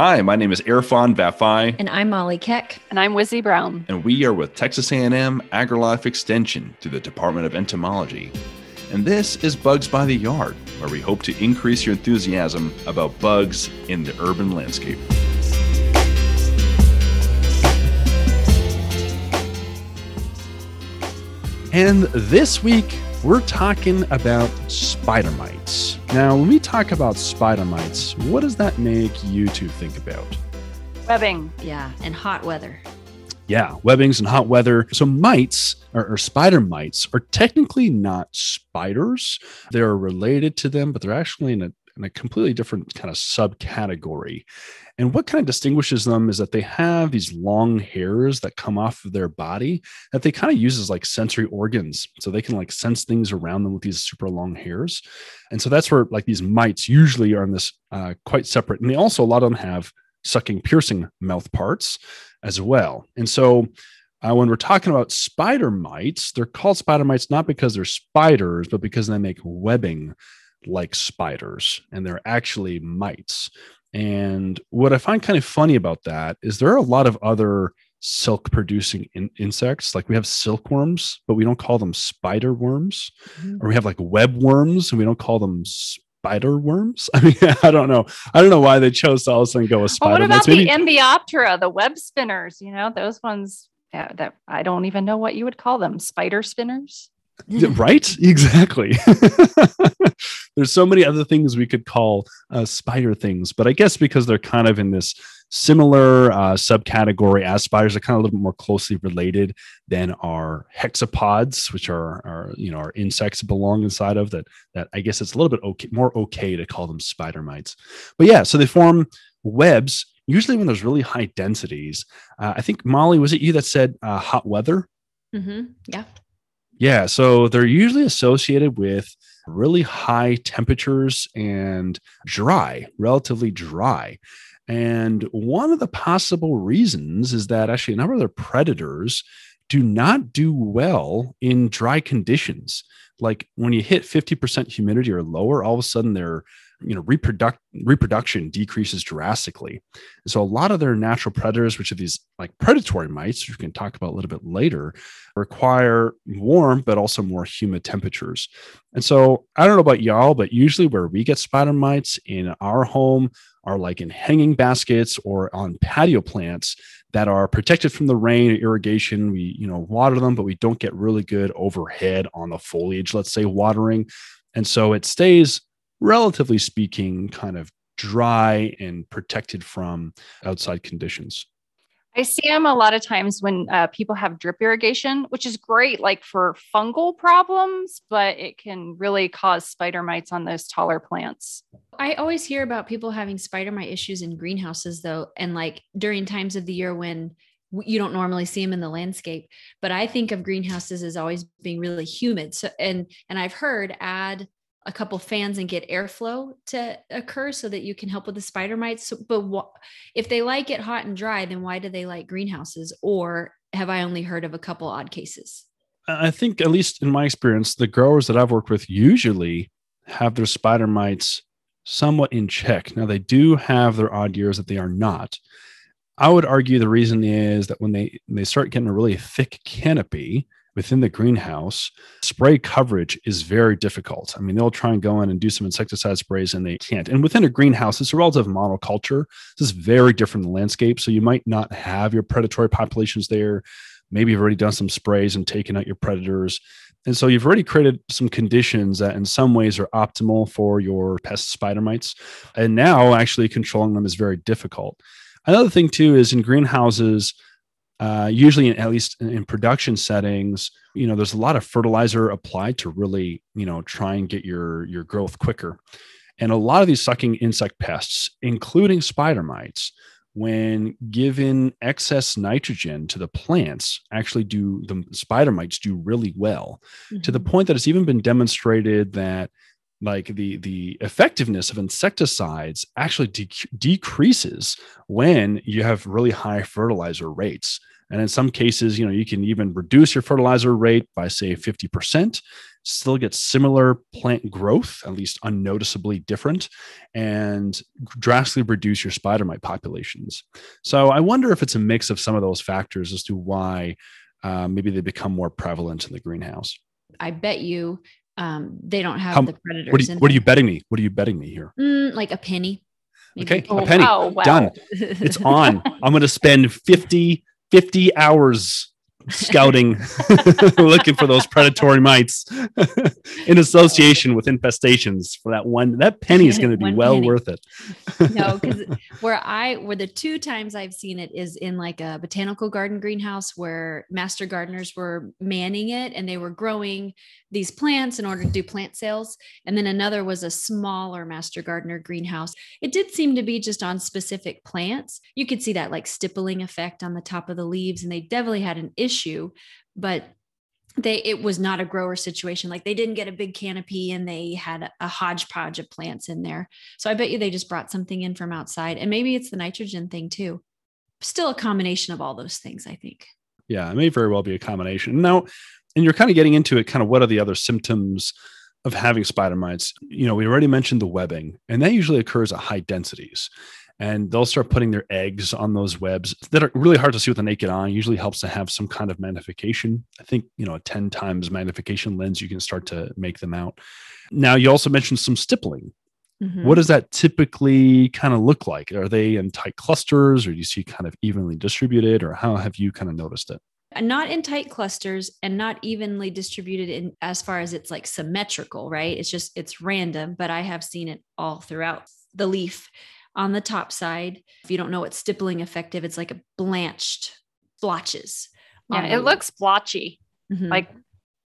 Hi, my name is Erfan Vafaie, And I'm Molly Keck. And I'm Wizzie Brown. and we are with Texas A&M AgriLife Extension through the Department of Entomology. And this is Bugs by the Yard, where we hope to increase your enthusiasm about bugs in the urban landscape. And this week, we're talking about spider mites. Now, when we talk about spider mites, what does that make you two think about? Webbing. Yeah, and hot weather. Yeah, webbings and hot weather. So, mites or, or spider mites are technically not spiders. They're related to them, but they're actually in a, in a completely different kind of subcategory. And what kind of distinguishes them is that they have these long hairs that come off of their body that they kind of use as like sensory organs. So they can like sense things around them with these super long hairs. And so that's where like these mites usually are in this uh, quite separate. And they also, a lot of them have sucking, piercing mouth parts as well. And so uh, when we're talking about spider mites, they're called spider mites not because they're spiders, but because they make webbing like spiders and they're actually mites. And what I find kind of funny about that is there are a lot of other silk producing in- insects. Like we have silkworms, but we don't call them spider worms. Mhm. Or we have like web worms and we don't call them spider worms. I mean, I don't know. I don't know why they chose to all of a sudden go with Well, spider what about the Embioptera, the web spinners? You know, those ones yeah, that I don't even know what you would call them. Spider spinners? Right exactly there's so many other things we could call uh, spider things but i guess because they're kind of in this similar uh, subcategory as spiders are kind of a little bit more closely related than our hexapods which are, are you know our insects belong inside of that that i guess it's a little bit okay more okay to call them spider mites. But yeah so they form webs usually when there's really high densities. Uh, i think molly was it you that said uh, hot weather? Hmm Yeah. yeah, so they're usually associated with really high temperatures and dry, relatively dry. And one of the possible reasons is that actually a number of their predators do not do well in dry conditions. Like when you hit 50% humidity or lower, all of a sudden their you know reproduct reproduction decreases drastically. And so a lot of their natural predators, which are these like predatory mites, which we can talk about a little bit later, require warm but also more humid temperatures. And so I don't know about y'all, but usually where we get spider mites in our home are like in hanging baskets or on patio plants that are protected from the rain or irrigation. We, you know, water them, but we don't get really good overhead on the foliage, let's say watering. And so it stays relatively speaking kind of dry and protected from outside conditions. I see them a lot of times when uh, people have drip irrigation, which is great, like for fungal problems, but it can really cause spider mites on those taller plants. I always hear about people having spider mite issues in greenhouses, though, and like during times of the year when you don't normally see them in the landscape. But I think of greenhouses as always being really humid. So, and and I've heard add a couple fans and get airflow to occur so that you can help with the spider mites. So, but wha- if they like it hot and dry, then why do they like greenhouses? Or have I only heard of a couple odd cases? I think, at least in my experience, the growers that I've worked with usually have their spider mites somewhat in check. Now, they do have their odd years that they are not. I would argue the reason is that when they they start getting a really thick canopy within the greenhouse, spray coverage is very difficult. I mean, they'll try and go in and do some insecticide sprays and they can't. And within a greenhouse, it's a relative monoculture. This is very different landscape. So you might not have your predatory populations there. Maybe you've already done some sprays and taken out your predators. And so you've already created some conditions that in some ways are optimal for your pest spider mites. And now actually controlling them is very difficult. Another thing too is in greenhouses, uh, usually in, at least in, in production settings, you know, there's a lot of fertilizer applied to really, you know, try and get your your growth quicker. And a lot of these sucking insect pests, including spider mites, when given excess nitrogen to the plants, actually do the spider mites do really well to the point that it's even been demonstrated that like the the effectiveness of insecticides actually de- decreases when you have really high fertilizer rates and in some cases you know you can even reduce your fertilizer rate by say 50% still get similar plant growth, at least unnoticeably different, and drastically reduce your spider mite populations. So I wonder if it's a mix of some of those factors as to why uh, maybe they become more prevalent in the greenhouse. I bet you um, they don't have How- the predators. What are, you, in what are you betting me? What are you betting me here? Mm, like a penny. Maybe Okay, a a penny. Oh, wow. Done. It's on. I'm going to spend 50, 50 hours scouting, looking for those predatory mites in association with infestations for that one. That penny is going to be well penny. worth it. no, because where I where the two times I've seen it is in like a botanical garden greenhouse where master gardeners were manning it and they were growing these plants in order to do plant sales. And then another was a smaller master gardener greenhouse. It did seem to be just on specific plants. You could see that like stippling effect on the top of the leaves, and they definitely had an issue, but they it was not a grower situation like they didn't get a big canopy and they had a, hodgepodge of plants in there so I bet you they just brought something in from outside. And maybe it's the nitrogen thing too. Still a combination of all those things, I think. Yeah, it may very well be a combination. Now, and you're kind of getting into it, kind of what are the other symptoms of having spider mites? You know, we already mentioned the webbing, and that usually occurs at high densities. And they'll start putting their eggs on those webs that are really hard to see with the naked eye. Usually helps to have some kind of magnification. I think, you know, a 10 times magnification lens, you can start to make them out. Now, you also mentioned some stippling. Mhm. What does that typically kind of look like? Are they in tight clusters or do you see kind of evenly distributed or how have you kind of noticed it? Not in tight clusters and not evenly distributed in as far as it's like symmetrical, right? It's just it's random, but I have seen it all throughout the leaf on the top side. If you don't know what stippling effective, it's like a blanched blotches. Yeah, it leaf. looks blotchy. Mhm. Like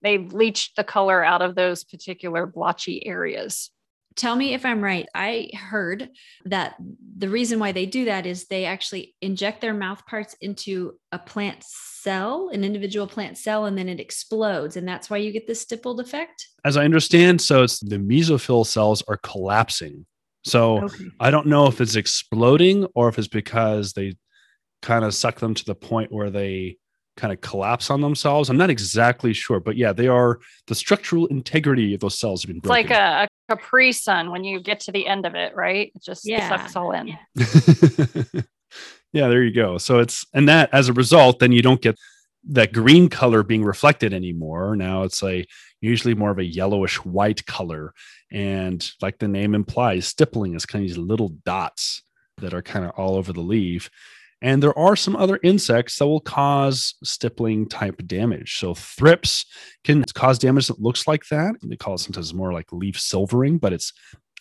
they've leached the color out of those particular blotchy areas. Tell me if I'm right. I heard that the reason why they do that is they actually inject their mouth parts into a plant cell, an individual plant cell, and then it explodes. And that's why you get this stippled effect. As I understand, so it's the mesophyll cells are collapsing. So Okay. I don't know if it's exploding or if it's because they kind of suck them to the point where they kind of collapse on themselves. I'm not exactly sure, but yeah, they are the structural integrity of those cells have been broken. It's like broken. a, a Capri Sun when you get to the end of it, right? It just Yeah. sucks all in. yeah, there you go. So it's and that as a result, then you don't get that green color being reflected anymore. Now it's a usually more of a yellowish white color. And like the name implies, stippling is kind of these little dots that are kind of all over the leaf. And there are some other insects that will cause stippling type damage. So thrips can cause damage that looks like that. They call it sometimes more like leaf silvering, but it's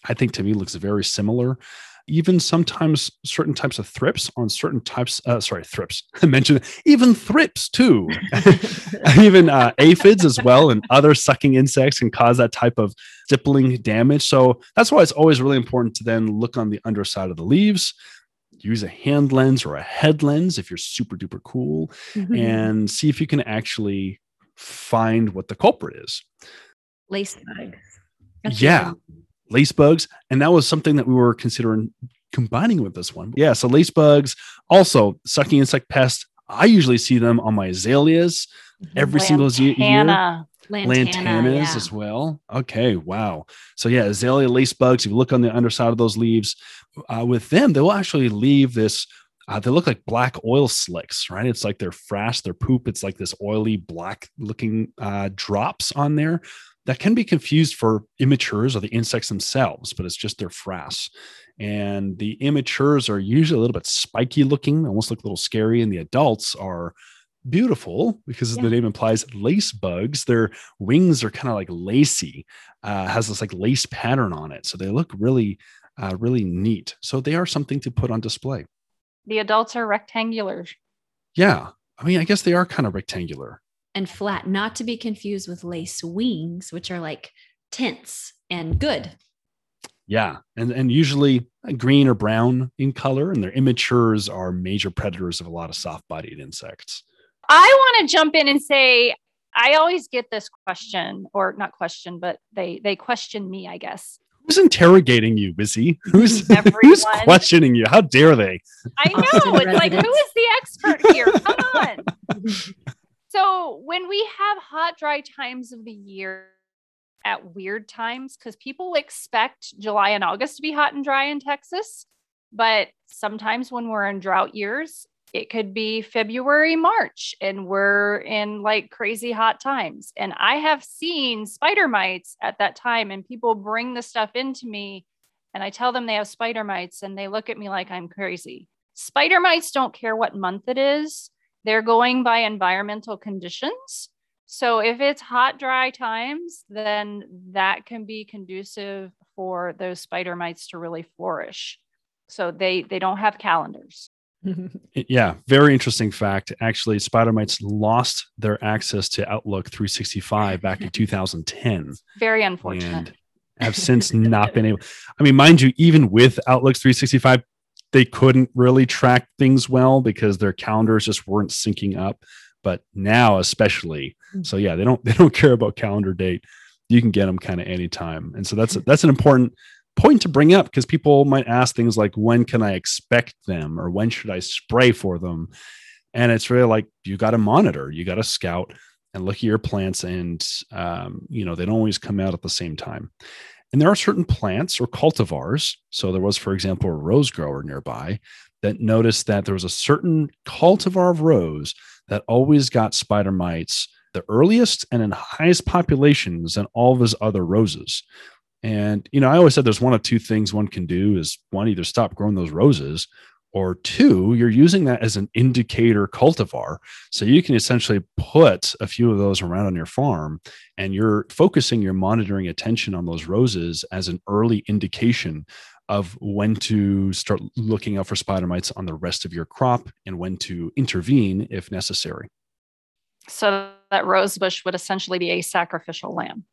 I think to me looks very similar. Even sometimes certain types of thrips on certain types, uh, sorry, thrips. I mentioned even thrips too. even uh, aphids as well and other sucking insects can cause that type of stippling damage. So that's why it's always really important to then look on the underside of the leaves, use a hand lens or a head lens if you're super duper cool, Mhm. and see if you can actually find what the culprit is. lace bugs. That's Yeah. lace bugs and that was something that we were considering combining with this one yeah so lace bugs also sucking insect pests i usually see them on my azaleas every single year Lantana. Lantana, lantanas yeah. as well okay wow so yeah azalea lace bugs if you look on the underside of those leaves uh, with them they will actually leave this uh, they look like black oil slicks right it's like their frass their poop it's like this oily black looking uh, drops on there that can be confused for immatures or the insects themselves but it's just their frass and the immatures are usually a little bit spiky looking almost look a little scary and the adults are beautiful because Yeah. the name implies lace bugs. Their wings are kind of like lacy uh, has this like lace pattern on it. So they look really uh, really neat. So they are something to put on display. The adults are rectangular. yeah. I mean i guess they are kind of rectangular. And flat, not to be confused with lace wings, which are like tints and good. yeah. And and usually green or brown in color and their immatures are major predators of a lot of soft-bodied insects I want to jump in and say I always get this question, or not question, but they they question me, I guess. who's interrogating you busy who's who's questioning you how dare they I know. It's like, who is the expert here? Come on. So when we have hot, dry times of the year, at weird times because people expect July and August to be hot and dry in Texas. But sometimes when we're in drought years, it could be February, March, and we're in like crazy hot times. And I have seen spider mites at that time, and people bring the stuff into me, and I tell them they have spider mites, and they look at me like I'm crazy. Spider mites don't care what month it is, they're going by environmental conditions. So if it's hot, dry times, then that can be conducive for those spider mites to really flourish. So they they don't have calendars. yeah, very interesting fact. Actually, spider mites lost their access to Outlook 365 back in 2010. Very unfortunate. Have since not been able. I mean, mind you, even with Outlook 365, they couldn't really track things well because their calendars just weren't syncing up. But now, especially, mm. so yeah, they don't they don't care about calendar date. You can get them kind of anytime, and so that's that's an important point to bring up because people might ask things like, when can I expect them or when should I spray for them? And it's really like you got to monitor, you got to scout and look at your plants, and um, you know they don't always come out at the same time. And there are certain plants or cultivars. So there was, for example, a rose grower nearby that noticed that there was a certain cultivar of rose that always got spider mites the earliest and in highest populations than all of his other roses. And, you know, I always said there's one of two things one can do is one, either stop growing those roses, or two, you're using that as an indicator cultivar. So you can essentially put a few of those around on your farm and you're focusing your monitoring attention on those roses as an early indication of when to start looking out for spider mites on the rest of your crop and when to intervene if necessary. So that rose bush would essentially be a sacrificial lamb.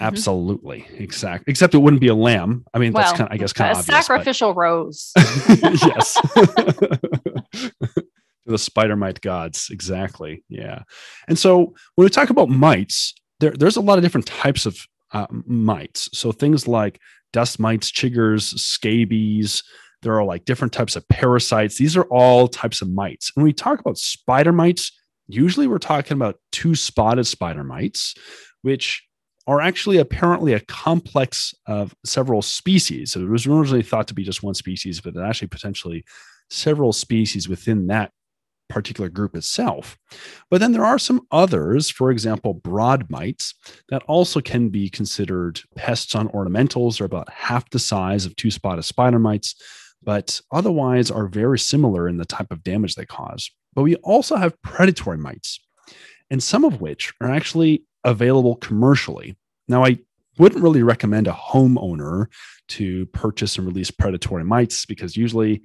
Mm-hmm. Absolutely, mm-hmm. exact. Except it wouldn't be a lamb. I mean, well, that's kind of, I guess, kind of a sacrificial but... rose. yes. the spider mite gods, exactly. Yeah. And so when we talk about mites, there, there's a lot of different types of uh, mites. So things like dust mites, chiggers, scabies. There are like different types of parasites. These are all types of mites. When we talk about spider mites, usually we're talking about two spotted spider mites, which are actually apparently a complex of several species. So it was originally thought to be just one species, but actually potentially several species within that particular group itself. But then there are some others, for example, broad mites, that also can be considered pests on ornamentals. They're about half the size of two spotted spider mites, but otherwise are very similar in the type of damage they cause. But we also have predatory mites, and some of which are actually available commercially. Now, I wouldn't really recommend a homeowner to purchase and release predatory mites because usually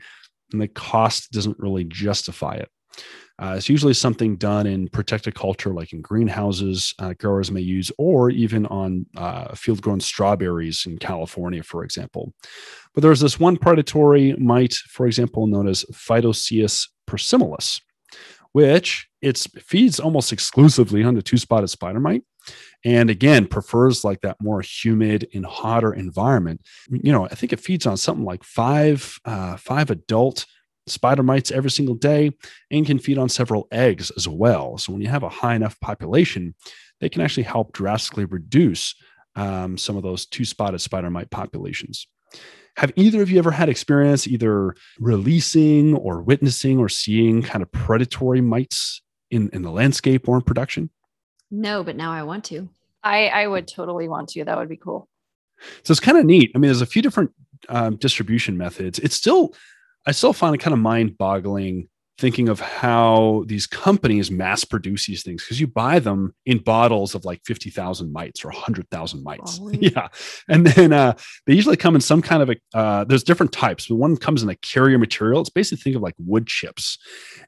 the cost doesn't really justify it. Uh, it's usually something done in protected culture, like in greenhouses, uh, growers may use, or even on uh, field grown strawberries in California, for example. But there's this one predatory mite, for example, known as Phytoseiulus persimilis, which it feeds almost exclusively on the two spotted spider mite and again prefers like that more humid and hotter environment. You know i think it feeds on something like five uh, five adult spider mites every single day and can feed on several eggs as well. So when you have a high enough population they can actually help drastically reduce um, some of those two spotted spider mite populations. Have either of you ever had experience either releasing or witnessing or seeing kind of predatory mites in, in the landscape or in production no, but now I want to. I I would totally want to. That would be cool. So it's kind of neat. I mean, there's a few different um, distribution methods. It's still, I still find it kind of mind boggling thinking of how these companies mass produce these things because you buy them in bottles of like 50,000 mites or 100,000 mites. Oh, yeah. And then uh, they usually come in some kind of a, uh, there's different types, but one comes in a carrier material. It's basically think of like wood chips.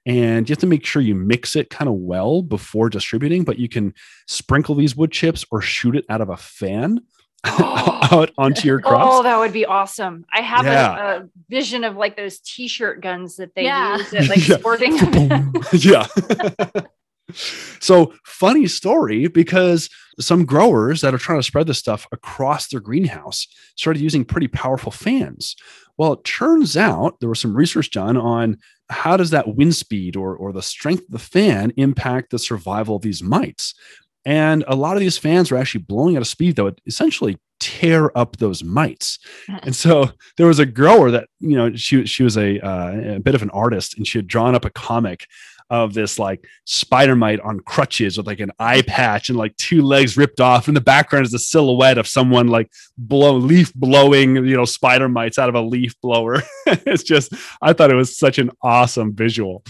And you have to make sure you mix it kind of well before distributing, but you can sprinkle these wood chips or shoot it out of a fan out onto your crops. Oh, that would be awesome. I have yeah. a, a, vision of like those t-shirt guns that they yeah. use at like yeah. sporting yeah. so funny story because some growers that are trying to spread this stuff across their greenhouse started using pretty powerful fans. Well, it turns out there was some research done on how does that wind speed or, or the strength of the fan impact the survival of these mites. And a lot of these fans were actually blowing at a speed that would essentially tear up those mites. and so there was a grower that, you know, she, she was a, uh, a bit of an artist and she had drawn up a comic of this like spider mite on crutches with like an eye patch and like two legs ripped off. In the background is a silhouette of someone like blow leaf blowing, you know, spider mites out of a leaf blower. it's just, I thought it was such an awesome visual.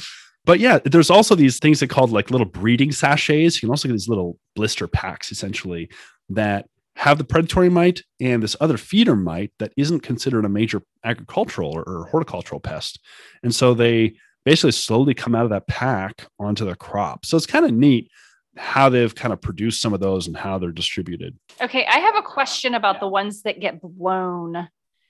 But yeah, there's also these things that called like little breeding sachets. You can also get these little blister packs essentially that have the predatory mite and this other feeder mite that isn't considered a major agricultural or, or horticultural pest. And so they basically slowly come out of that pack onto the crop. So it's kind of neat how they've kind of produced some of those and how they're distributed. Okay, I have a question about the ones that get blown or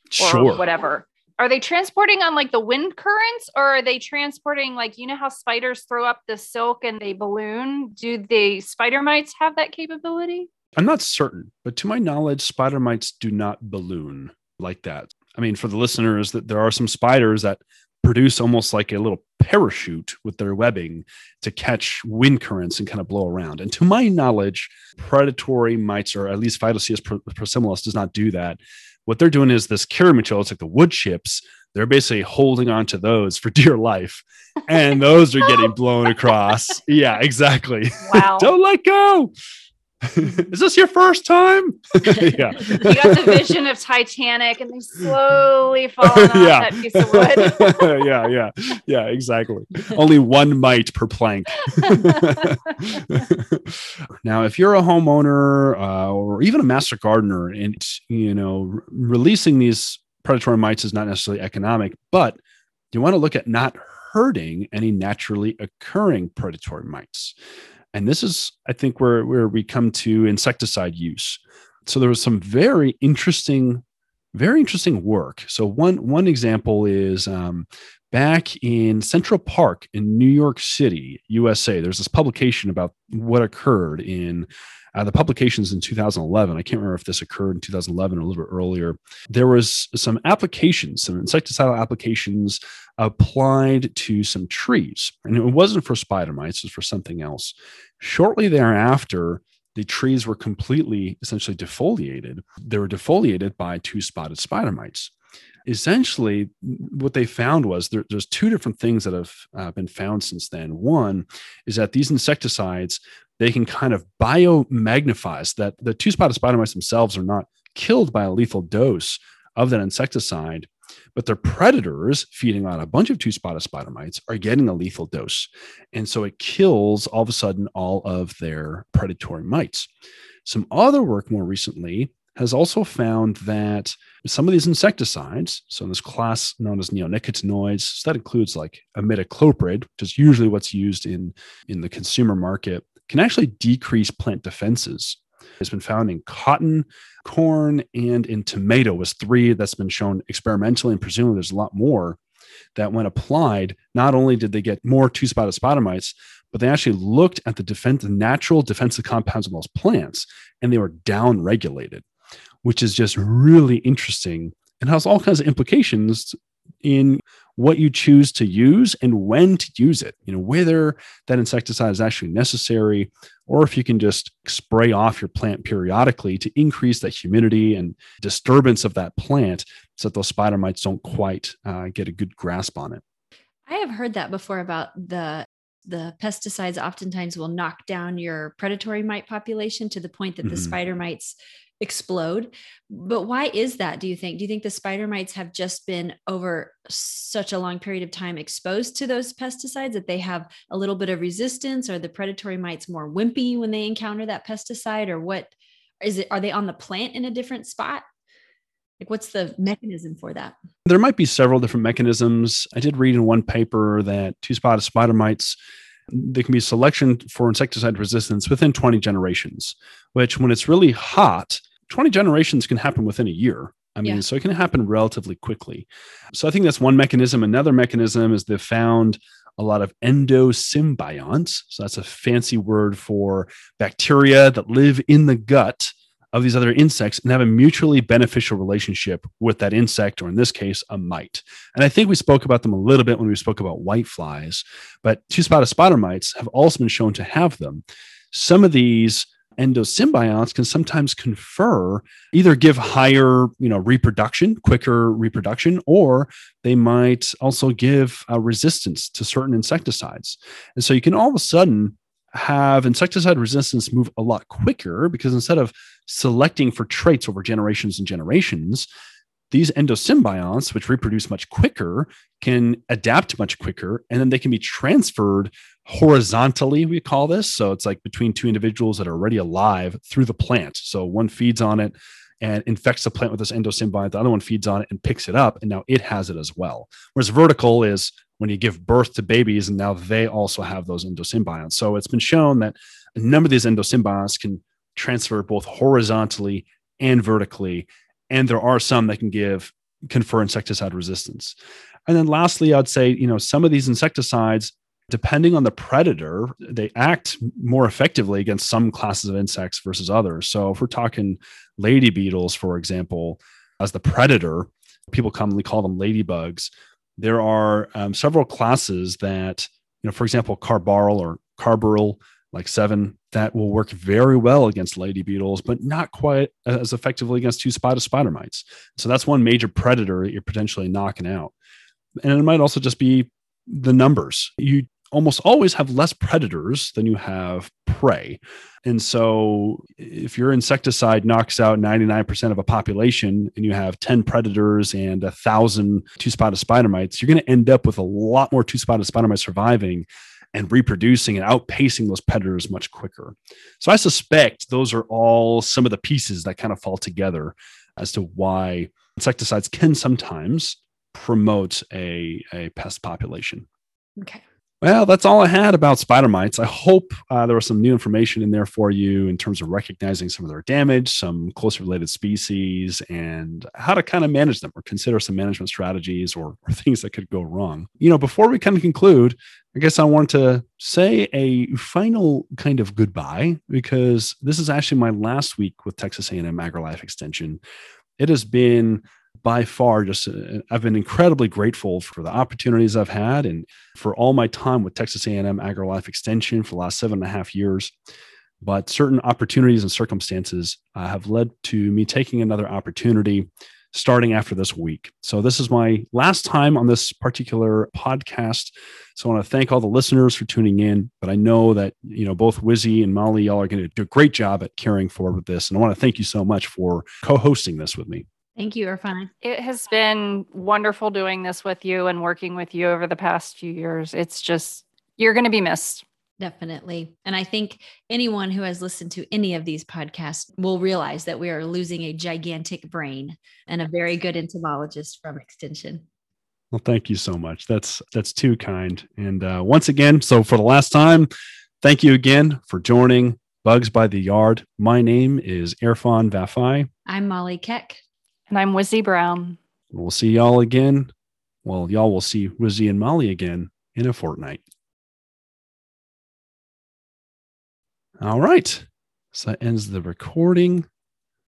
Sure. whatever. Are they transporting on like the wind currents or are they transporting like you know how spiders throw up the silk and they balloon? Do the spider mites have that capability? I'm not certain, but to my knowledge, spider mites do not balloon like that. I mean, for the listeners, that there are some spiders that produce almost like a little parachute with their webbing to catch wind currents and kind of blow around. And to my knowledge, predatory mites, or at least Phytoseiulus persimilis, does not do that. What they're doing is this material, it's like the wood chips. They're basically holding on to those for dear life. And those are getting blown across. Yeah, exactly. Wow. Don't let go. is this your first time? yeah. you got the vision of Titanic and they slowly falling off Yeah. that piece of wood. yeah, yeah, yeah, exactly. Only one mite per plank. now, if you're a homeowner uh, or even a master gardener, and you know, re- releasing these predatory mites is not necessarily economic, but you want to look at not hurting any naturally occurring predatory mites. And this is, I think, where, where we come to insecticide use. So there was some very interesting, very interesting work. So one one example is um, back in Central Park in New York City, USA. There's this publication about what occurred in uh, the publications in 2011. I can't remember if this occurred in 2011 or a little bit earlier. There was some applications, some insecticidal applications applied to some trees, and it wasn't for spider mites; it was for something else. Shortly thereafter, the trees were completely, essentially defoliated. They were defoliated by two spotted spider mites essentially what they found was there, there's two different things that have uh, been found since then one is that these insecticides they can kind of biomagnifies that the two spotted spider mites themselves are not killed by a lethal dose of that insecticide but their predators feeding on a bunch of two spotted spider mites are getting a lethal dose. And so it kills all of a sudden all of their predatory mites. Some other work more recently has also found that some of these insecticides, so in this class known as neonicotinoids, so that includes like imidacloprid, which is usually what's used in, in the consumer market, can actually decrease plant defenses. It's been found in cotton, corn, and in tomato was three that's been shown experimentally, and presumably there's a lot more that when applied, not only did they get more two-spotted spider mites, but they actually looked at the defense, natural defensive compounds of those plants, and they were down regulated which is just really interesting and has all kinds of implications in what you choose to use and when to use it. You know, whether that insecticide is actually necessary or if you can just spray off your plant periodically to increase that humidity and disturbance of that plant so that those spider mites don't quite uh, get a good grasp on it. I have heard that before about the the pesticides oftentimes will knock down your predatory mite population to the point that the Mhm. spider mites explode. But why is that, do you think? Do you think the spider mites have just been over such a long period of time exposed to those pesticides that they have a little bit of resistance or the predatory mites more wimpy when they encounter that pesticide or what is it are they on the plant in a different spot? Like what's the mechanism for that? There might be several different mechanisms. I did read in one paper that two spotted spider mites, there can be selection for insecticide resistance within 20 generations, which when it's really hot, 20 generations can happen within a year. I mean, Yeah. so it can happen relatively quickly. So I think that's one mechanism. Another mechanism is they've found a lot of endosymbionts. So that's a fancy word for bacteria that live in the gut of these other insects and have a mutually beneficial relationship with that insect, or in this case, a mite. And I think we spoke about them a little bit when we spoke about white flies, but two spotted spider mites have also been shown to have them. Some of these endosymbionts can sometimes confer either give higher you know reproduction quicker reproduction or they might also give uh, resistance to certain insecticides and so you can all of a sudden have insecticide resistance move a lot quicker because instead of selecting for traits over generations and generations these endosymbionts, which reproduce much quicker, can adapt much quicker, and then they can be transferred horizontally, we call this. So it's like between two individuals that are already alive through the plant. So one feeds on it and infects the plant with this endosymbiont, the other one feeds on it and picks it up, and now it has it as well. Whereas vertical is when you give birth to babies, and now they also have those endosymbionts. So it's been shown that a number of these endosymbionts can transfer both horizontally and vertically and there are some that can give confer insecticide resistance. And then lastly, I'd say, you know, some of these insecticides, depending on the predator, they act more effectively against some classes of insects versus others. So if we're talking lady beetles, for example, as the predator, people commonly call them ladybugs. There are um, several classes that, you know, for example, carbaryl or carbaryl like Sevin that will work very well against lady beetles, but not quite as effectively against two spotted spider mites. So that's one major predator that you're potentially knocking out. And it might also just be the numbers. You almost always have less predators than you have prey. And so if your insecticide knocks out 99% of a population and you have 10 predators and a thousand two spotted spider mites, you're going to end up with a lot more two spotted spider mites surviving and reproducing and outpacing those predators much quicker. So I suspect those are all some of the pieces that kind of fall together as to why insecticides can sometimes promote a, a pest population. Okay. Well, that's all I had about spider mites. I hope uh, there was some new information in there for you in terms of recognizing some of their damage, some closely related species, and how to kind of manage them or consider some management strategies or, or things that could go wrong. You know, before we kind of conclude, I guess I want to say a final kind of goodbye because this is actually my last week with Texas A&M AgriLife Extension. It has been by far just uh, i've been incredibly grateful for the opportunities i've had and for all my time with texas a&m agrilife extension for the last seven and a half years. But certain opportunities and circumstances uh, have led to me taking another opportunity starting after this week. So this is my last time on this particular podcast. So i want to thank all the listeners for tuning in but i know that you know both wizzie and molly y'all are going to do a great job at caring forward with this. And i want to thank you so much for co-hosting this with me Thank you, Erfan. It has been wonderful doing this with you and working with you over the past few years. It's just, you're going to be missed. Definitely. And I think anyone who has listened to any of these podcasts will realize that we are losing a gigantic brain and a very good entomologist from Extension. Well, thank you so much. That's that's too kind. And uh, once again, so for the last time, thank you again for joining Bugs by the Yard. My name is Erfan Vafaie. I'm Molly Keck. And I'm Wizzie Brown. We'll see y'all again. Well, y'all will see Wizzie and Molly again in a fortnight. All right. So that ends the recording.